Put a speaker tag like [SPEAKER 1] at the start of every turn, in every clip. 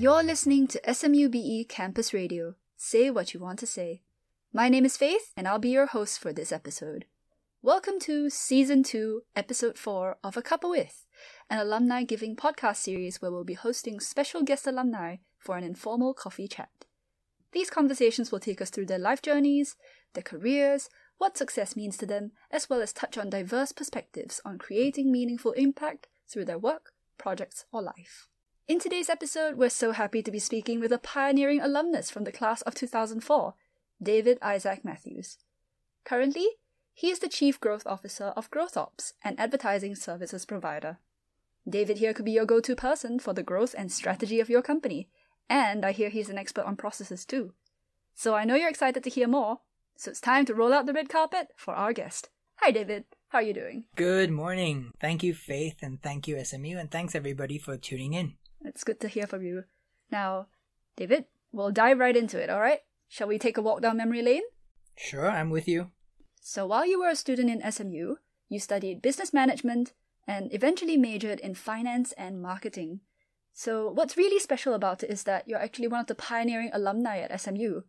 [SPEAKER 1] You're listening to SMUBE Campus Radio. Say what you want to say. My name is Faith, and I'll be your host for this episode. Welcome to Season 2, Episode 4 of A Cuppa With, an alumni giving podcast series where we'll be hosting special guest alumni for an informal coffee chat. These conversations will take us through their life journeys, their careers, what success means to them, as well as touch on diverse perspectives on creating meaningful impact through their work, projects, or life. In today's episode, we're so happy to be speaking with a pioneering alumnus from the class of 2004, David Isaac Mathews. Currently, he is the Chief Growth Officer of GrowthOps, an advertising services provider. David here could be your go to person for the growth and strategy of your company, and I hear he's an expert on processes too. So I know you're excited to hear more, so it's time to roll out the red carpet for our guest. Hi, David. How are you doing?
[SPEAKER 2] Good morning. Thank you, Faith, and thank you, SMU, and thanks everybody for tuning in.
[SPEAKER 1] It's good to hear from you. Now, David, we'll dive right into it, alright? Shall we take a walk down memory lane?
[SPEAKER 2] Sure, I'm with you.
[SPEAKER 1] So, while you were a student in SMU, you studied business management and eventually majored in finance and marketing. So, what's really special about it is that you're actually one of the pioneering alumni at SMU.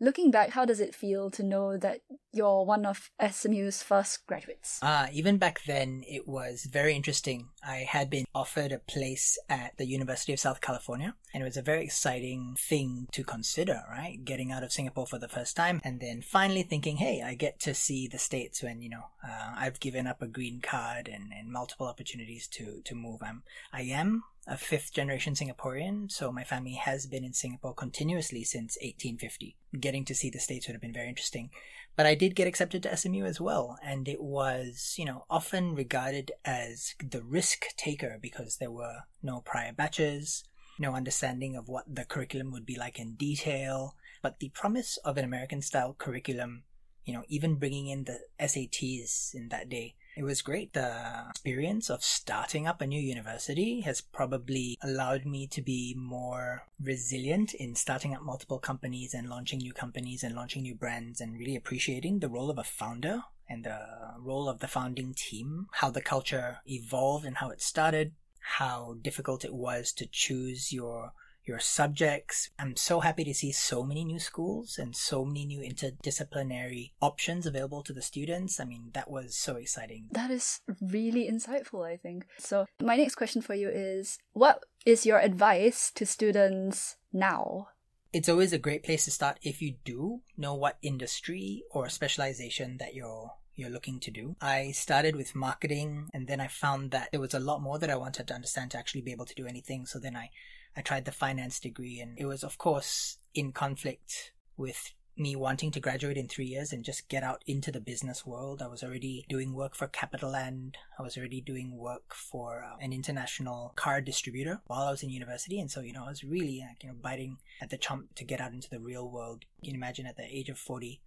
[SPEAKER 1] Looking back, how does it feel to know that you're one of SMU's first graduates?
[SPEAKER 2] Ah, even back then, it was very interesting. I had been offered a place at the University of South California, and it was a very exciting thing to consider, right? Getting out of Singapore for the first time, and then finally thinking, hey, I get to see the States when, you know, uh, I've given up a green card and, and multiple opportunities to, to move. I'm, I am a fifth generation Singaporean, so my family has been in Singapore continuously since 1850. Getting to see the States would have been very interesting. But I did get accepted to SMU as well, and it was, you know, often regarded as the risk taker because there were no prior batches, no understanding of what the curriculum would be like in detail. But the promise of an American style curriculum, you know, even bringing in the SATs in that day, it was great. The experience of starting up a new university has probably allowed me to be more resilient in starting up multiple companies and launching new companies and launching new brands and really appreciating the role of a founder and the role of the founding team, how the culture evolved and how it started, how difficult it was to choose your your subjects. I'm so happy to see so many new schools and so many new interdisciplinary options available to the students. I mean, that was so exciting.
[SPEAKER 1] That is really insightful, I think. So, my next question for you is what is your advice to students now?
[SPEAKER 2] It's always a great place to start if you do know what industry or specialization that you're you're looking to do. I started with marketing and then I found that there was a lot more that I wanted to understand to actually be able to do anything. So then I I tried the finance degree and it was of course in conflict with me wanting to graduate in three years and just get out into the business world. I was already doing work for CapitaLand. I was already doing work for uh, an international car distributor while I was in university. And so, you know, I was really, like, you know, biting at the chomp to get out into the real world. You can imagine at the age of 40,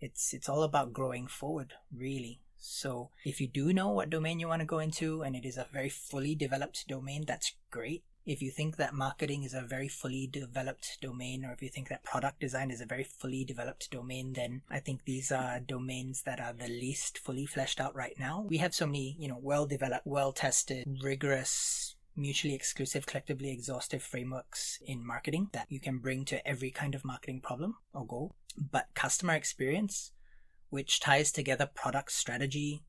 [SPEAKER 2] it's, it's all about growing forward, really. So if you do know what domain you want to go into and it is a very fully developed domain, that's great if you think that marketing is a very fully developed domain or if you think that product design is a very fully developed domain then i think these are domains that are the least fully fleshed out right now. We have so many you know well developed well tested rigorous mutually exclusive collectively exhaustive frameworks in marketing that you can bring to every kind of marketing problem or goal. But customer experience which ties together product strategy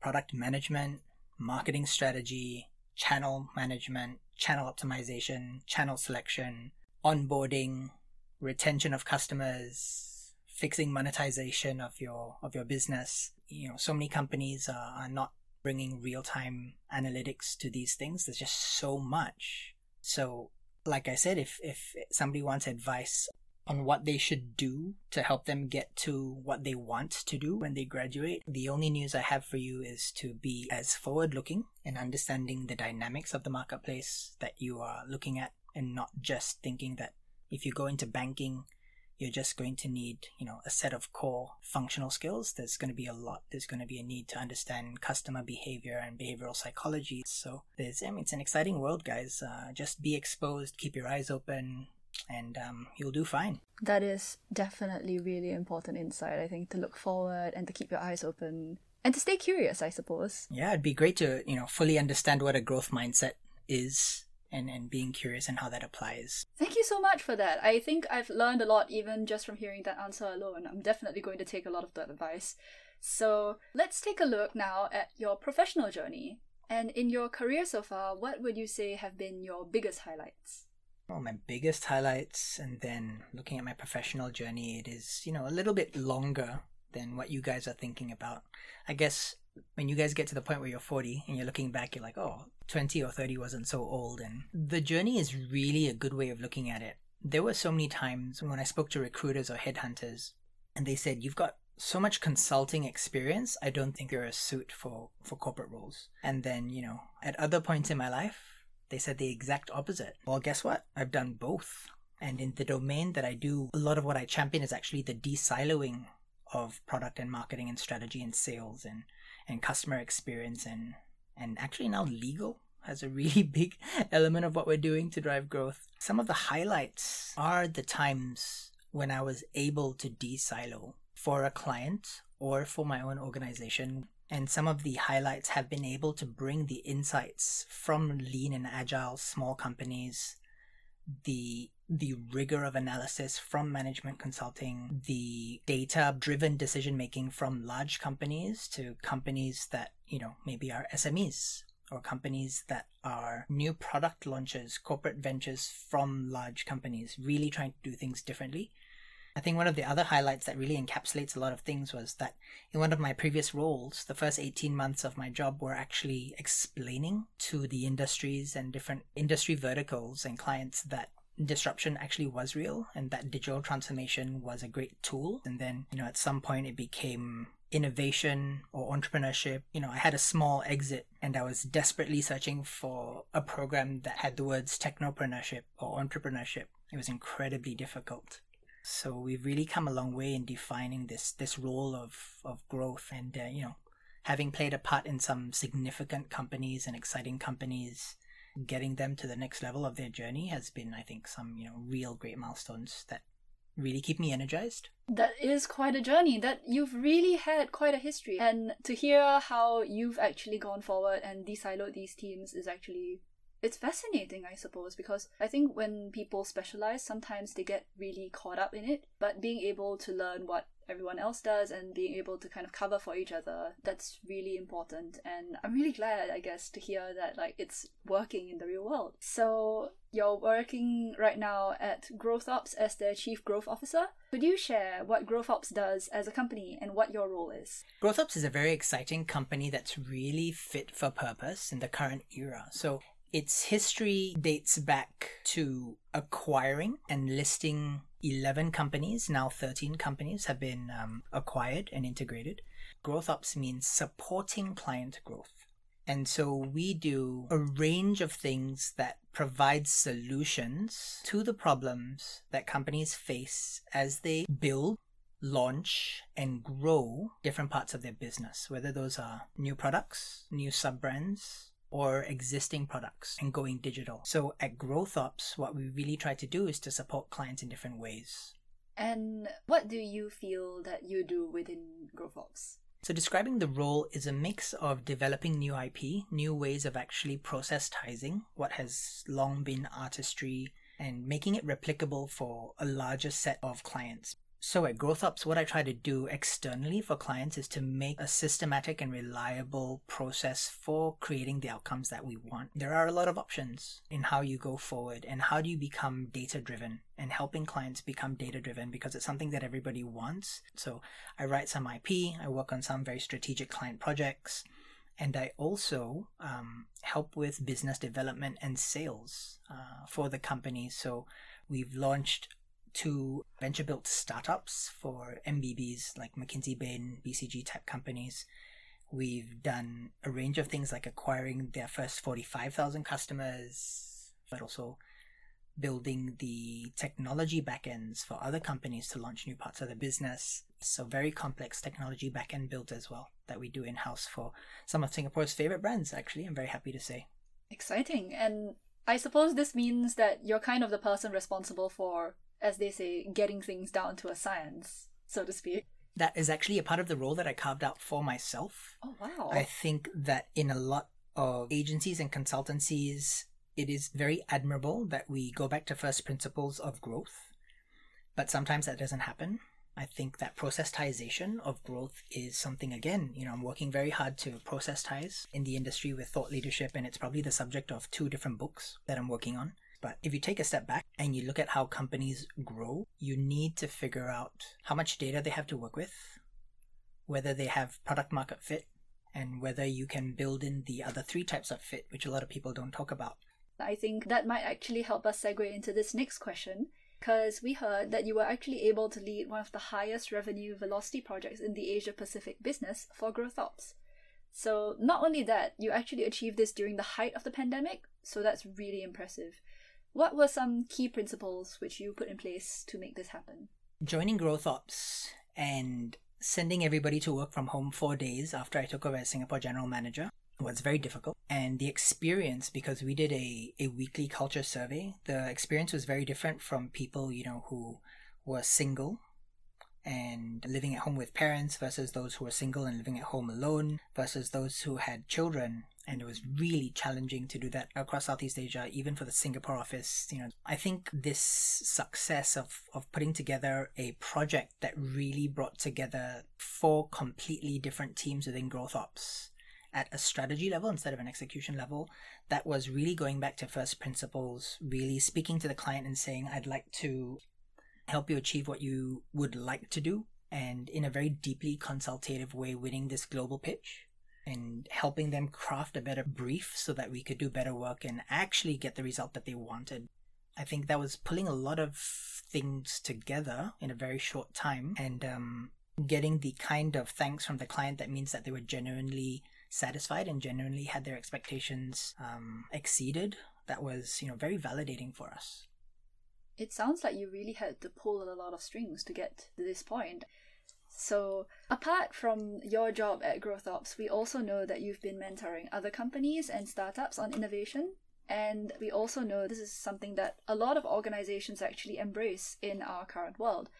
[SPEAKER 2] product management marketing strategy channel management channel optimization, channel selection, onboarding, retention of customers, fixing monetization of your of your business. You know, so many companies are, are not bringing real-time analytics to these things. There's just so much. So, like I said, if if somebody wants advice on what they should do to help them get to what they want to do when they graduate. The only news I have for you is to be as forward looking and understanding the dynamics of the marketplace that you are looking at and not just thinking that if you go into banking, you're just going to need, you know, a set of core functional skills. There's going to be a lot. There's going to be a need to understand customer behavior and behavioral psychology. So there's, I mean, it's an exciting world, guys. Uh, just be exposed, keep your eyes open, and um, you'll do fine.
[SPEAKER 1] That is definitely really important insight, I think, to look forward and to keep your eyes open and to stay curious, I suppose.
[SPEAKER 2] Yeah, it'd be great to, you know, fully understand what a growth mindset is and, and being curious and how that applies.
[SPEAKER 1] Thank you so much for that. I think I've learned a lot even just from hearing that answer alone. I'm definitely going to take a lot of that advice. So let's take a look now at your professional journey. And in your career so far, what would you say have been your biggest highlights?
[SPEAKER 2] Well, my biggest highlights, and then looking at my professional journey, it is, you know, a little bit longer than what you guys are thinking about. I guess when you guys get to the point where you're 40 and you're looking back, you're like, oh, 20 or 30 wasn't so old. And the journey is really a good way of looking at it. There were so many times when I spoke to recruiters or headhunters and they said, you've got so much consulting experience, I don't think you're a suit for, for corporate roles. And then, you know, at other points in my life, they said the exact opposite. Well, guess what? I've done both. And in the domain that I do, a lot of what I champion is actually the de-siloing of product and marketing and strategy and sales and and customer experience and and actually now legal has a really big element of what we're doing to drive growth. Some of the highlights are the times when I was able to de-silo for a client or for my own organization. And some of the highlights have been able to bring the insights from lean and agile small companies, the the rigor of analysis from management consulting, the data driven decision making from large companies to companies that, you know, maybe are SMEs or companies that are new product launches, corporate ventures from large companies, really trying to do things differently. I think one of the other highlights that really encapsulates a lot of things was that in one of my previous roles, the first 18 months of my job were actually explaining to the industries and different industry verticals and clients that disruption actually was real and that digital transformation was a great tool. And then, you know, at some point it became innovation or entrepreneurship. You know, I had a small exit and I was desperately searching for a program that had the words technopreneurship or entrepreneurship. It was incredibly difficult. So we've really come a long way in defining this this role of of growth and uh, you know having played a part in some significant companies and exciting companies getting them to the next level of their journey has been, I think, some you know real great milestones that really keep me energized.
[SPEAKER 1] That is quite a journey. That you've really had quite a history, and to hear how you've actually gone forward and de-siloed these teams is actually it's fascinating, I suppose, because I think when people specialize, sometimes they get really caught up in it. But being able to learn what everyone else does and being able to kind of cover for each other, that's really important. And I'm really glad, I guess, to hear that like it's working in the real world. So you're working right now at GrowthOps as their Chief Growth Officer. Could you share what GrowthOps does as a company and what your role is?
[SPEAKER 2] GrowthOps is a very exciting company that's really fit for purpose in the current era. So its history dates back to acquiring and listing 11 companies, now 13 companies have been um, acquired and integrated. GrowthOps means supporting client growth. And so we do a range of things that provide solutions to the problems that companies face as they build, launch, and grow different parts of their business, whether those are new products, new sub brands, or existing products and going digital. So at GrowthOps, what we really try to do is to support clients in different ways.
[SPEAKER 1] And what do you feel that you do within GrowthOps?
[SPEAKER 2] So, describing the role is a mix of developing new IP, new ways of actually processizing what has long been artistry, and making it replicable for a larger set of clients. So at GrowthOps, what I try to do externally for clients is to make a systematic and reliable process for creating the outcomes that we want. There are a lot of options in how you go forward and how do you become data driven and helping clients become data driven because it's something that everybody wants. So I write some IP, I work on some very strategic client projects, and I also um, help with business development and sales uh, for the company. So we've launched two venture built startups for MBBs like McKinsey Bain, BCG type companies. We've done a range of things like acquiring their first 45,000 customers, but also building the technology backends for other companies to launch new parts of the business. So, very complex technology backend build as well that we do in house for some of Singapore's favorite brands, actually, I'm very happy to say.
[SPEAKER 1] Exciting. And I suppose this means that you're kind of the person responsible for as they say, getting things down to a science, so to speak.
[SPEAKER 2] That is actually a part of the role that I carved out for myself.
[SPEAKER 1] Oh, wow.
[SPEAKER 2] I think that in a lot of agencies and consultancies, it is very admirable that we go back to first principles of growth, but sometimes that doesn't happen. I think that processization of growth is something, again, you know, I'm working very hard to processize in the industry with thought leadership, and it's probably the subject of two different books that I'm working on. But if you take a step back and you look at how companies grow, you need to figure out how much data they have to work with, whether they have product market fit, and whether you can build in the other three types of fit, which a lot of people don't talk about.
[SPEAKER 1] I think that might actually help us segue into this next question because we heard that you were actually able to lead one of the highest revenue velocity projects in the Asia Pacific business for GrowthOps. So, not only that, you actually achieved this during the height of the pandemic, so that's really impressive. What were some key principles which you put in place to make this happen?
[SPEAKER 2] Joining GrowthOps and sending everybody to work from home four days after I took over as Singapore General Manager was very difficult. And the experience, because we did a, a weekly culture survey, the experience was very different from people, you know, who were single and living at home with parents versus those who were single and living at home alone versus those who had children and it was really challenging to do that across Southeast Asia, even for the Singapore office. You know, I think this success of, of putting together a project that really brought together four completely different teams within GrowthOps at a strategy level instead of an execution level, that was really going back to first principles, really speaking to the client and saying, I'd like to help you achieve what you would like to do. And in a very deeply consultative way, winning this global pitch and helping them craft a better brief so that we could do better work and actually get the result that they wanted. I think that was pulling a lot of things together in a very short time and um, getting the kind of thanks from the client that means that they were genuinely satisfied and genuinely had their expectations um, exceeded. That was, you know, very validating for us.
[SPEAKER 1] It sounds like you really had to pull a lot of strings to get to this point. So, apart from your job at GrowthOps, we also know that you've been mentoring other companies and startups on innovation. And we also know this is something that a lot of organizations actually embrace in our current world.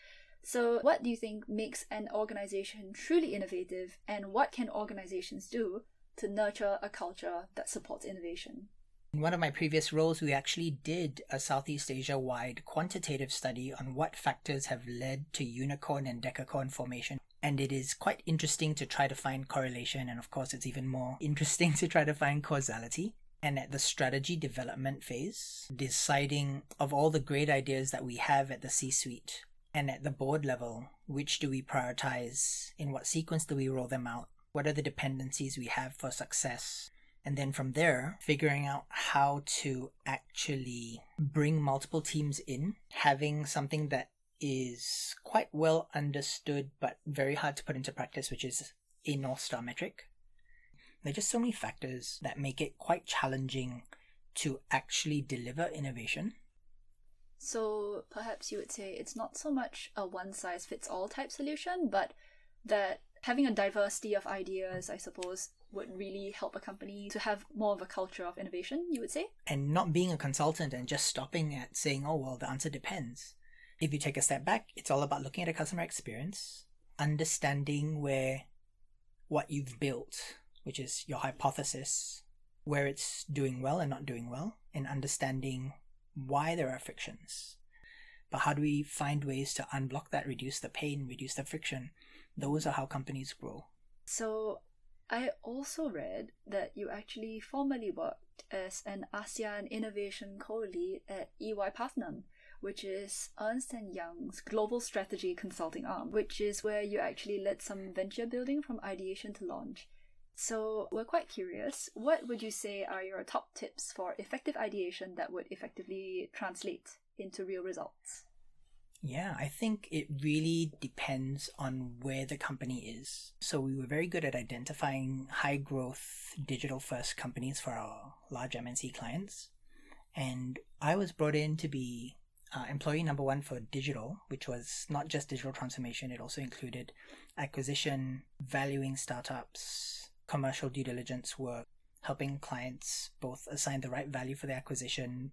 [SPEAKER 1] So, what do you think makes an organization truly innovative, and what can organizations do to nurture a culture that supports innovation?
[SPEAKER 2] In one of my previous roles, we actually did a Southeast Asia wide quantitative study on what factors have led to unicorn and decacorn formation. And it is quite interesting to try to find correlation, and of course, it's even more interesting to try to find causality. And at the strategy development phase, deciding of all the great ideas that we have at the C suite and at the board level, which do we prioritize? In what sequence do we roll them out? What are the dependencies we have for success? And then from there, figuring out how to actually bring multiple teams in, having something that is quite well understood but very hard to put into practice, which is a North Star metric. There are just so many factors that make it quite challenging to actually deliver innovation.
[SPEAKER 1] So perhaps you would say it's not so much a one size fits all type solution, but that having a diversity of ideas, I suppose, would really help a company to have more of a culture of innovation, you would say?
[SPEAKER 2] And not being a consultant and just stopping at saying, oh, well, the answer depends. If you take a step back, it's all about looking at a customer experience, understanding where what you've built, which is your hypothesis, where it's doing well and not doing well, and understanding why there are frictions. But how do we find ways to unblock that, reduce the pain, reduce the friction? Those are how companies grow.
[SPEAKER 1] So I also read that you actually formerly worked as an ASEAN Innovation Co-Lead at EY Parthenon, which is Ernst & Young's global strategy consulting arm, which is where you actually led some venture building from ideation to launch. So we're quite curious, what would you say are your top tips for effective ideation that would effectively translate into real results?
[SPEAKER 2] Yeah, I think it really depends on where the company is. So we were very good at identifying high growth digital first companies for our large MNC clients. And I was brought in to be uh, employee number one for digital, which was not just digital transformation, it also included acquisition, valuing startups, commercial due diligence work, helping clients both assign the right value for the acquisition,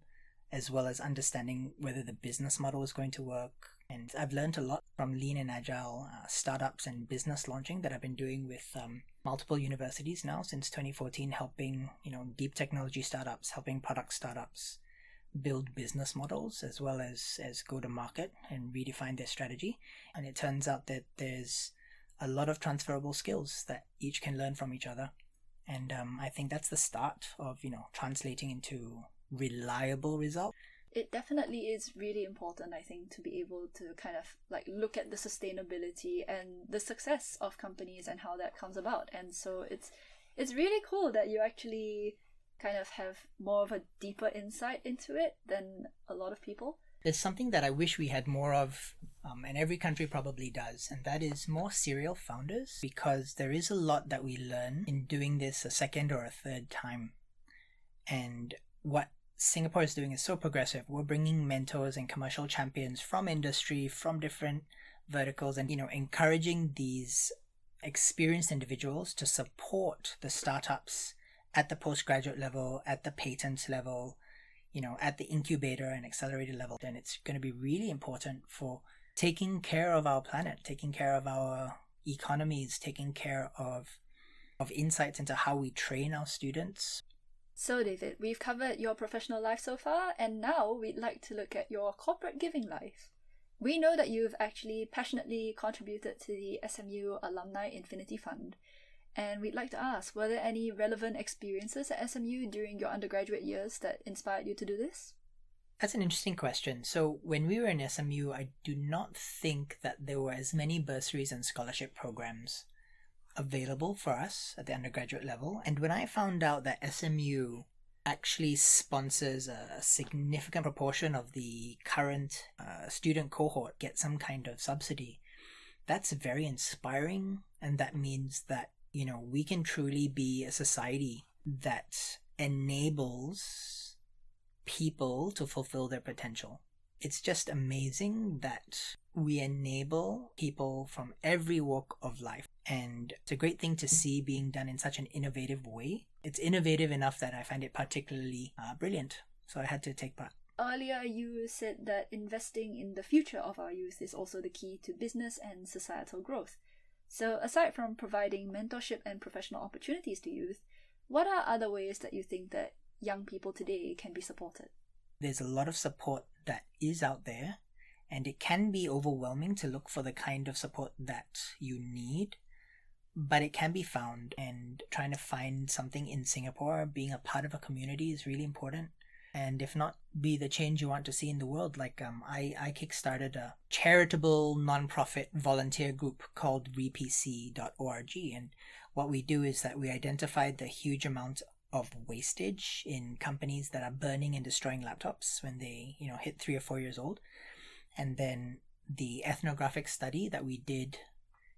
[SPEAKER 2] as well as understanding whether the business model is going to work, And I've learned a lot from lean and agile uh, startups and business launching that I've been doing with um, multiple universities now since 2014, helping, you know, deep technology startups, helping product startups build business models as well as, as go to market and redefine their strategy. And it turns out that there's a lot of transferable skills that each can learn from each other. And um, I think that's the start of, you know, translating into reliable results
[SPEAKER 1] it definitely is really important i think to be able to kind of like look at the sustainability and the success of companies and how that comes about. And so it's it's really cool that you actually kind of have more of a deeper insight into it than a lot of people.
[SPEAKER 2] There's something that i wish we had more of um, and every country probably does and that is more serial founders because there is a lot that we learn in doing this a second or a third time. And what Singapore is doing is so progressive. We're bringing mentors and commercial champions from industry, from different verticals, and you know, encouraging these experienced individuals to support the startups at the postgraduate level, at the patent level, you know, at the incubator and accelerator level. Then it's going to be really important for taking care of our planet, taking care of our economies, taking care of of insights into how we train our students
[SPEAKER 1] so, David, we've covered your professional life so far, and now we'd like to look at your corporate giving life. We know that you've actually passionately contributed to the SMU Alumni Infinity Fund, and we'd like to ask were there any relevant experiences at SMU during your undergraduate years that inspired you to do this?
[SPEAKER 2] That's an interesting question. So, when we were in SMU, I do not think that there were as many bursaries and scholarship programs available for us at the undergraduate level. And when I found out that SMU actually sponsors a significant proportion of the current uh, student cohort get some kind of subsidy, that's very inspiring. And that means that, you know, we can truly be a society that enables people to fulfill their potential. It's just amazing that we enable people from every walk of life. And it's a great thing to see being done in such an innovative way. It's innovative enough that I find it particularly uh, brilliant. So I had to take part.
[SPEAKER 1] Earlier, you said that investing in the future of our youth is also the key to business and societal growth. So, aside from providing mentorship and professional opportunities to youth, what are other ways that you think that young people today can be supported?
[SPEAKER 2] There's a lot of support that is out there and it can be overwhelming to look for the kind of support that you need but it can be found and trying to find something in singapore being a part of a community is really important. And if not be the change you want to see in the world. Like um, I, I kickstarted a charitable nonprofit volunteer group called repc.org and what we do is that we identified the huge amount of wastage in companies that are burning and destroying laptops when they you know hit three or four years old. And then the ethnographic study that we did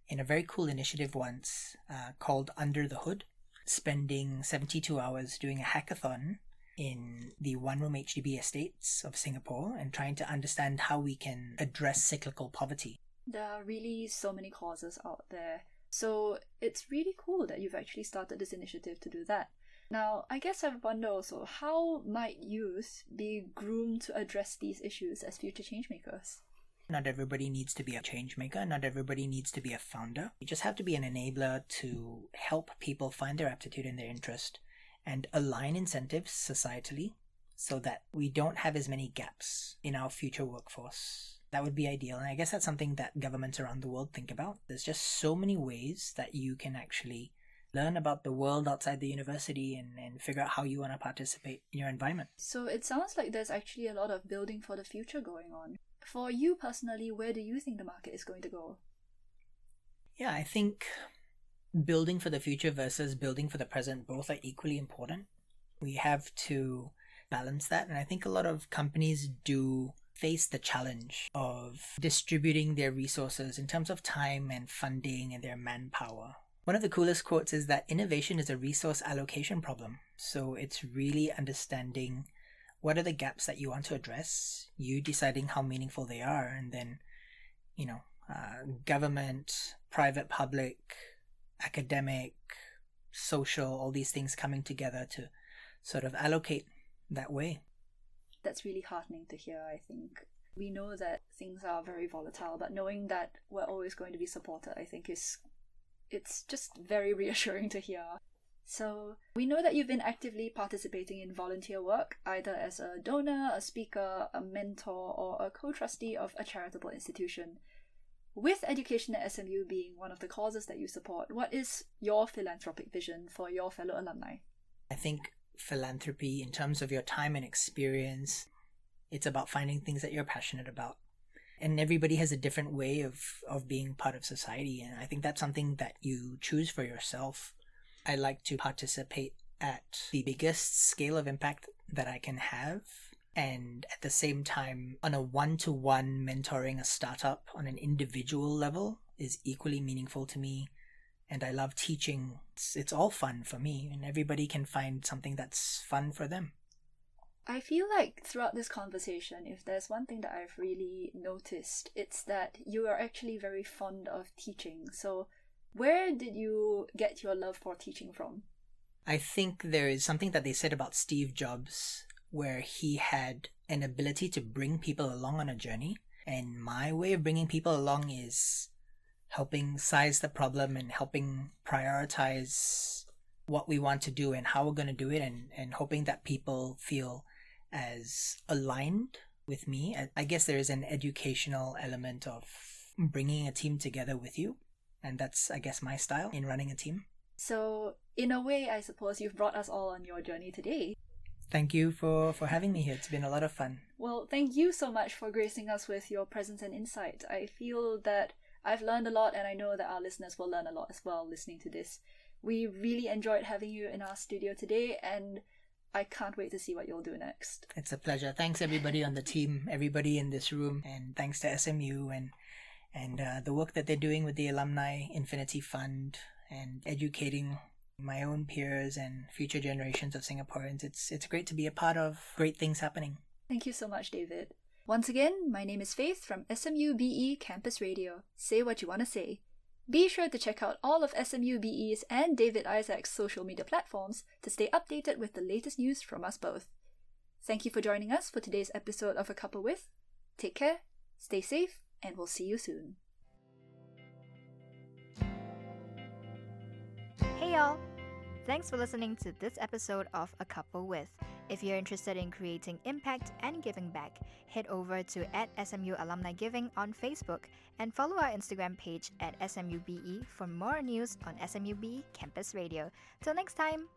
[SPEAKER 2] in a very cool initiative once uh, called Under the Hood, spending 72 hours doing a hackathon in the one room HDB estates of Singapore and trying to understand how we can address cyclical poverty.
[SPEAKER 1] There are really so many causes out there. So it's really cool that you've actually started this initiative to do that. Now, I guess I wonder also how might youth be groomed to address these issues as future changemakers?
[SPEAKER 2] Not everybody needs to be a change maker. Not everybody needs to be a founder. You just have to be an enabler to help people find their aptitude and their interest and align incentives societally so that we don't have as many gaps in our future workforce. That would be ideal. And I guess that's something that governments around the world think about. There's just so many ways that you can actually learn about the world outside the university and, and figure out how you want to participate in your environment.
[SPEAKER 1] So it sounds like there's actually a lot of building for the future going on. For you personally, where do you think the market is going to go?
[SPEAKER 2] Yeah, I think building for the future versus building for the present both are equally important. We have to balance that. And I think a lot of companies do face the challenge of distributing their resources in terms of time and funding and their manpower one of the coolest quotes is that innovation is a resource allocation problem. So it's really understanding what are the gaps that you want to address, you deciding how meaningful they are, and then, you know, uh, government, private, public, academic, social, all these things coming together to sort of allocate that way.
[SPEAKER 1] That's really heartening to hear, I think We know that things are very volatile, but knowing that we're always going to be supported, I think is it's just very reassuring to hear. So, we know that you've been actively participating in volunteer work, either as a donor, a speaker, a mentor, or a co trustee of a charitable institution. With education at SMU being one of the causes that you support, what is your philanthropic vision for your fellow alumni?
[SPEAKER 2] I think philanthropy, in terms of your time and experience, it's about finding things that you're passionate about. And everybody has a different way of, of being part of society. And I think that's something that you choose for yourself. I like to participate at the biggest scale of impact that I can have. And at the same time, on a one to one mentoring a startup on an individual level is equally meaningful to me. And I love teaching. It's, it's all fun for me, and everybody can find something that's fun for them.
[SPEAKER 1] I feel like throughout this conversation, if there's one thing that I've really noticed, it's that you are actually very fond of teaching. So, where did you get your love for teaching from?
[SPEAKER 2] I think there is something that they said about Steve Jobs where he had an ability to bring people along on a journey. And my way of bringing people along is helping size the problem and helping prioritize what we want to do and how we're going to do it and, and hoping that people feel as aligned with me. I guess there is an educational element of bringing a team together with you. And that's, I guess, my style in running a team.
[SPEAKER 1] So, in a way, I suppose you've brought us all on your journey today.
[SPEAKER 2] Thank you for, for having me here. It's been a lot of fun.
[SPEAKER 1] Well, thank you so much for gracing us with your presence and insight. I feel that I've learned a lot, and I know that our listeners will learn a lot as well listening to this. We really enjoyed having you in our studio today, and I can't wait to see what you'll do next.
[SPEAKER 2] It's a pleasure. Thanks everybody on the team, everybody in this room, and thanks to SMU and and uh, the work that they're doing with the Alumni Infinity Fund and educating my own peers and future generations of Singaporeans. It's it's great to be a part of great things happening.
[SPEAKER 1] Thank you so much, David. Once again, my name is Faith from SMU BE Campus Radio. Say what you want to say. Be sure to check out all of SMU BE's and David Isaac's social media platforms to stay updated with the latest news from us both. Thank you for joining us for today's episode of A Cuppa With. Take care, stay safe, and we'll see you soon.
[SPEAKER 3] Hey y'all! Thanks for listening to this episode of A Cuppa With. If you're interested in creating impact and giving back, head over to at SMU Alumni Giving on Facebook and follow our Instagram page at SMUBE for more news on SMUBE Campus Radio. Till next time!